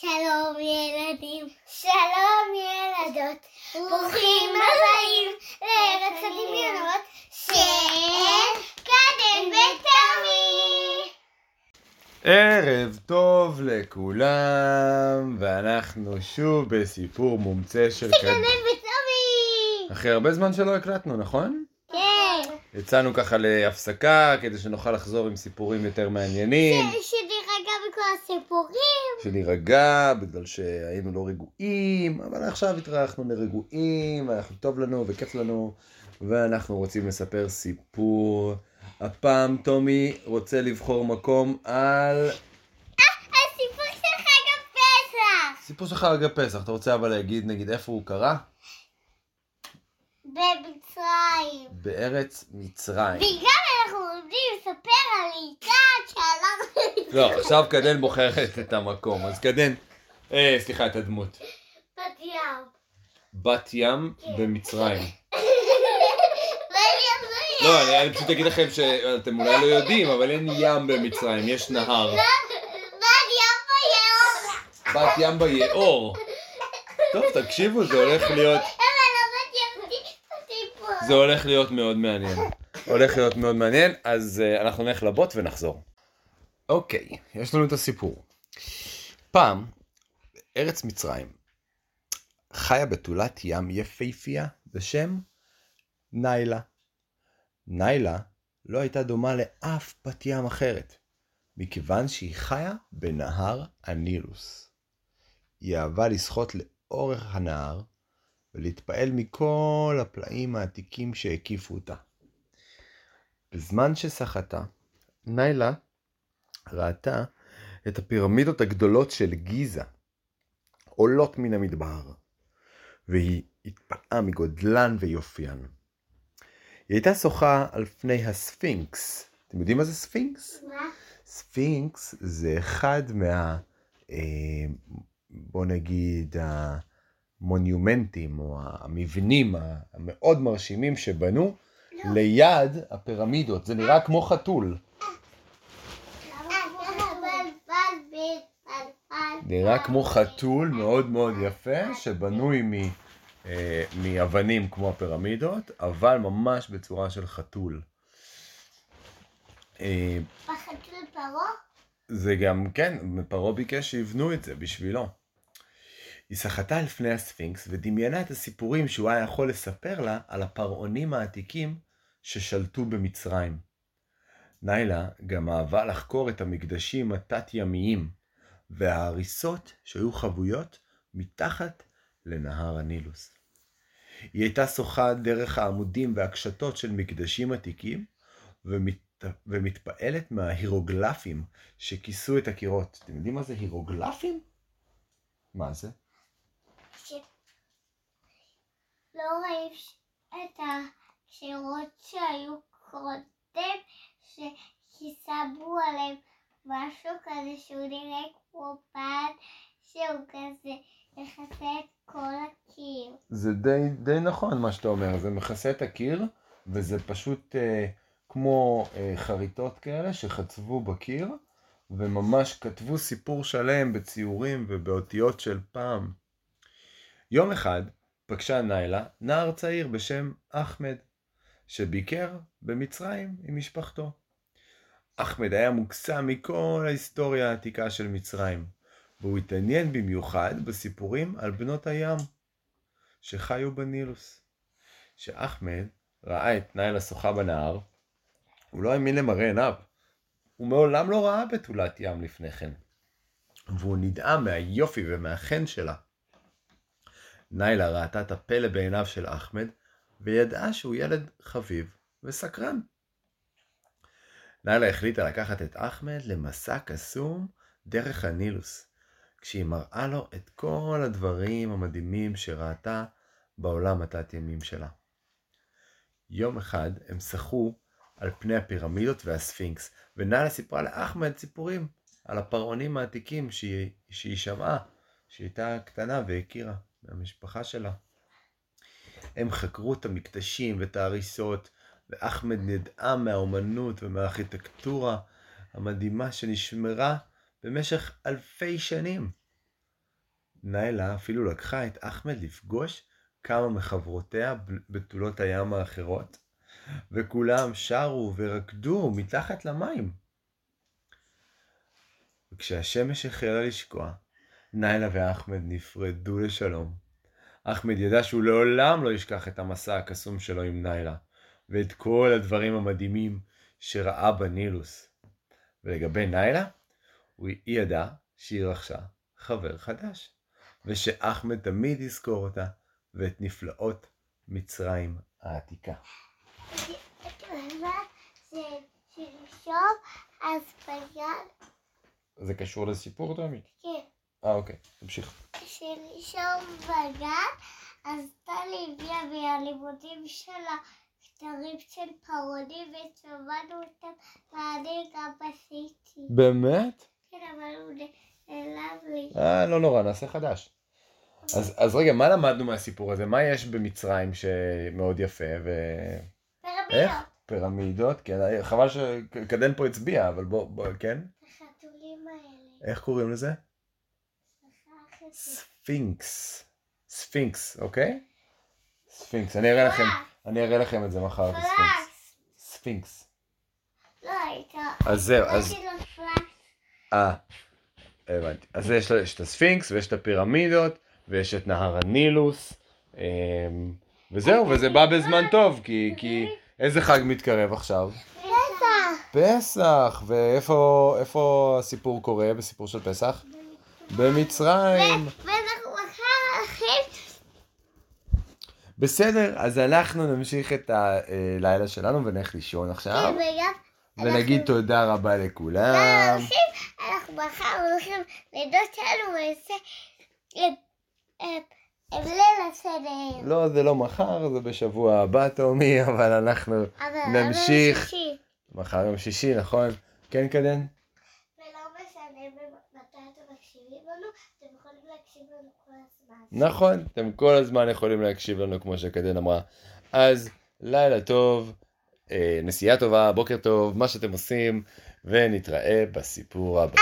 שלום ילדים, שלום ילדות, ברוכים הבאים לארץ הדמיונות של קדם ותמי. ערב טוב לכולם, ואנחנו שוב בסיפור מומצא של קדם. ותמי! אחרי הרבה זמן שלא הקלטנו, נכון? כן. יצאנו ככה להפסקה כדי שנוכל לחזור עם סיפורים יותר מעניינים, ש- שנירגע מכל הסיפורים. שנירגע בגלל שהיינו לא רגועים, אבל עכשיו התארחנו לרגועים, ואנחנו טוב לנו וכיף לנו, ואנחנו רוצים לספר סיפור. הפעם טומי רוצה לבחור מקום על הסיפור של חג הפסח! סיפור של חג הפסח. אתה רוצה אבל להגיד נגיד איפה הוא קרה? במצרים. בארץ מצרים. וגם אנחנו רוצים לספר על שהלכנו לא, עכשיו קדן בוחרת את המקום, אז קדן, אה, סליחה, את הדמות. בת ים. בת ים במצרים. לא, אני, אני פשוט אגיד לכם שאתם אולי לא יודעים, אבל אין ים במצרים, יש נהר. בת ים ביום. בת ים ביאור. טוב, תקשיבו, זה הולך להיות, לא. זה הולך להיות מאוד מעניין. הולך להיות מאוד מעניין, אז uh, אנחנו נלך לבוט ונחזור. אוקיי, יש לנו את הסיפור. פעם, ארץ מצרים, חיה בתולת ים יפהפייה בשם ניילה. ניילה לא הייתה דומה לאף בת ים אחרת, מכיוון שהיא חיה בנהר הנילוס. היא אהבה לשחות לאורך הנהר ולהתפעל מכל הפלאים העתיקים שהקיפו אותה. בזמן ששחתה, ניילה ראתה את הפירמידות הגדולות של גיזה עולות מן המדבר, והיא התפעלה מגודלן ויופיין. היא הייתה שוחה על פני הספינקס. אתם יודעים מה זה ספינקס? מה? ספינקס זה אחד מה... אה, בוא נגיד המונומנטים או המבנים המאוד מרשימים שבנו ליד הפירמידות. זה נראה כמו חתול. נראה כמו חתול מאוד מאוד יפה שבנוי מ, אה, מאבנים כמו הפירמידות, אבל ממש בצורה של חתול. אה, בחתול פרעה? זה גם, כן, פרעה ביקש שיבנו את זה בשבילו. היא סחטה על פני הספינקס ודמיינה את הסיפורים שהוא היה יכול לספר לה על הפרעונים העתיקים ששלטו במצרים. ניילה גם אהבה לחקור את המקדשים התת-ימיים וההריסות שהיו חבויות מתחת לנהר הנילוס. היא הייתה שוחה דרך העמודים והקשתות של מקדשים עתיקים ומת... ומתפעלת מההירוגלפים שכיסו את הקירות. אתם יודעים מה זה הירוגלפים? מה זה? לא רואים את השירות שהיו קודם, ששמו עליהם משהו כזה שהוא נראה פן, שהוא כזה מכסה את כל הקיר. זה די, די נכון מה שאתה אומר, זה מכסה את הקיר, וזה פשוט אה, כמו אה, חריטות כאלה שחצבו בקיר, וממש כתבו סיפור שלם בציורים ובאותיות של פעם. יום אחד פגשה ניילה נער צעיר בשם אחמד, שביקר במצרים עם משפחתו. אחמד היה מוקסם מכל ההיסטוריה העתיקה של מצרים, והוא התעניין במיוחד בסיפורים על בנות הים שחיו בנילוס. כשאחמד ראה את ניילה שוחה בנהר, הוא לא האמין למראה עיניו. הוא מעולם לא ראה בתולת ים לפני כן, והוא נדהם מהיופי ומהחן שלה. ניילה ראתה את הפלא בעיניו של אחמד, וידעה שהוא ילד חביב וסקרן. ניילה החליטה לקחת את אחמד למסע קסום דרך הנילוס, כשהיא מראה לו את כל הדברים המדהימים שראתה בעולם התת-ימים שלה. יום אחד הם שחו על פני הפירמידות והספינקס, ונאלה סיפרה לאחמד סיפורים על הפרעונים העתיקים שהיא, שהיא שמעה, שהיא הייתה קטנה והכירה מהמשפחה שלה. הם חקרו את המקדשים ואת ההריסות, ואחמד נדהם מהאומנות ומהארכיטקטורה המדהימה שנשמרה במשך אלפי שנים. ניילה אפילו לקחה את אחמד לפגוש כמה מחברותיה בתולות הים האחרות, וכולם שרו ורקדו מתחת למים. וכשהשמש החלה לשקוע, ניילה ואחמד נפרדו לשלום. אחמד ידע שהוא לעולם לא ישכח את המסע הקסום שלו עם ניילה, ואת כל הדברים המדהימים שראה בנילוס. ולגבי ניילה, היא ידעה שהיא רכשה חבר חדש, ושאחמד תמיד יזכור אותה ואת נפלאות מצרים העתיקה. זה קשור לסיפור, תומי? כן, אה, אוקיי, תמשיך. שלשום בגן, אז טלי הביאה מהלימודים שלה כתרים של פרודים ושמענו אותם, ואני גם עשיתי. באמת? כן, אבל הוא נעלם לי. אה, לא נורא, נעשה חדש. אז, אז רגע, מה למדנו מהסיפור הזה? מה יש במצרים שמאוד יפה? ו... איך? פירמידות. פירמידות? כן, חבל שקדן פה הצביע, אבל בוא, בוא, כן? החתולים האלה. איך קוראים לזה? ספינקס. ספינקס, אוקיי? ספינקס. אני אראה לכם, אני אראה לכם את זה מחר. פלאקס. ספינקס. לא הייתה. אז זהו, אז... לו פלאקס. אה, הבנתי. אז יש, יש את הספינקס ויש את הפירמידות ויש את נהר הנילוס. אמ, וזהו, וזה בא בזמן טוב, כי, כי איזה חג מתקרב עכשיו? פסח. פסח, ואיפה איפה הסיפור קורה בסיפור של פסח? במצרים. ואנחנו מחר הולכים. בסדר, אז אנחנו נמשיך את הלילה שלנו ונלך לישון עכשיו, כן, ונגיד תודה רבה לכולם. הולכים, אנחנו מחר הולכים לדוד שלנו ונעשה אה, אה, אה, ליל הסדר. לא, זה לא מחר, זה בשבוע הבא, תומי, אבל אנחנו נמשיך. מחר יום שישי, נכון? כן, קדן? לנו, אתם יכולים להקשיב לנו כל הזמן. נכון, אתם כל הזמן יכולים להקשיב לנו כמו שקדן אמרה. אז לילה טוב, אה, נסיעה טובה, בוקר טוב, מה שאתם עושים, ונתראה בסיפור הבא.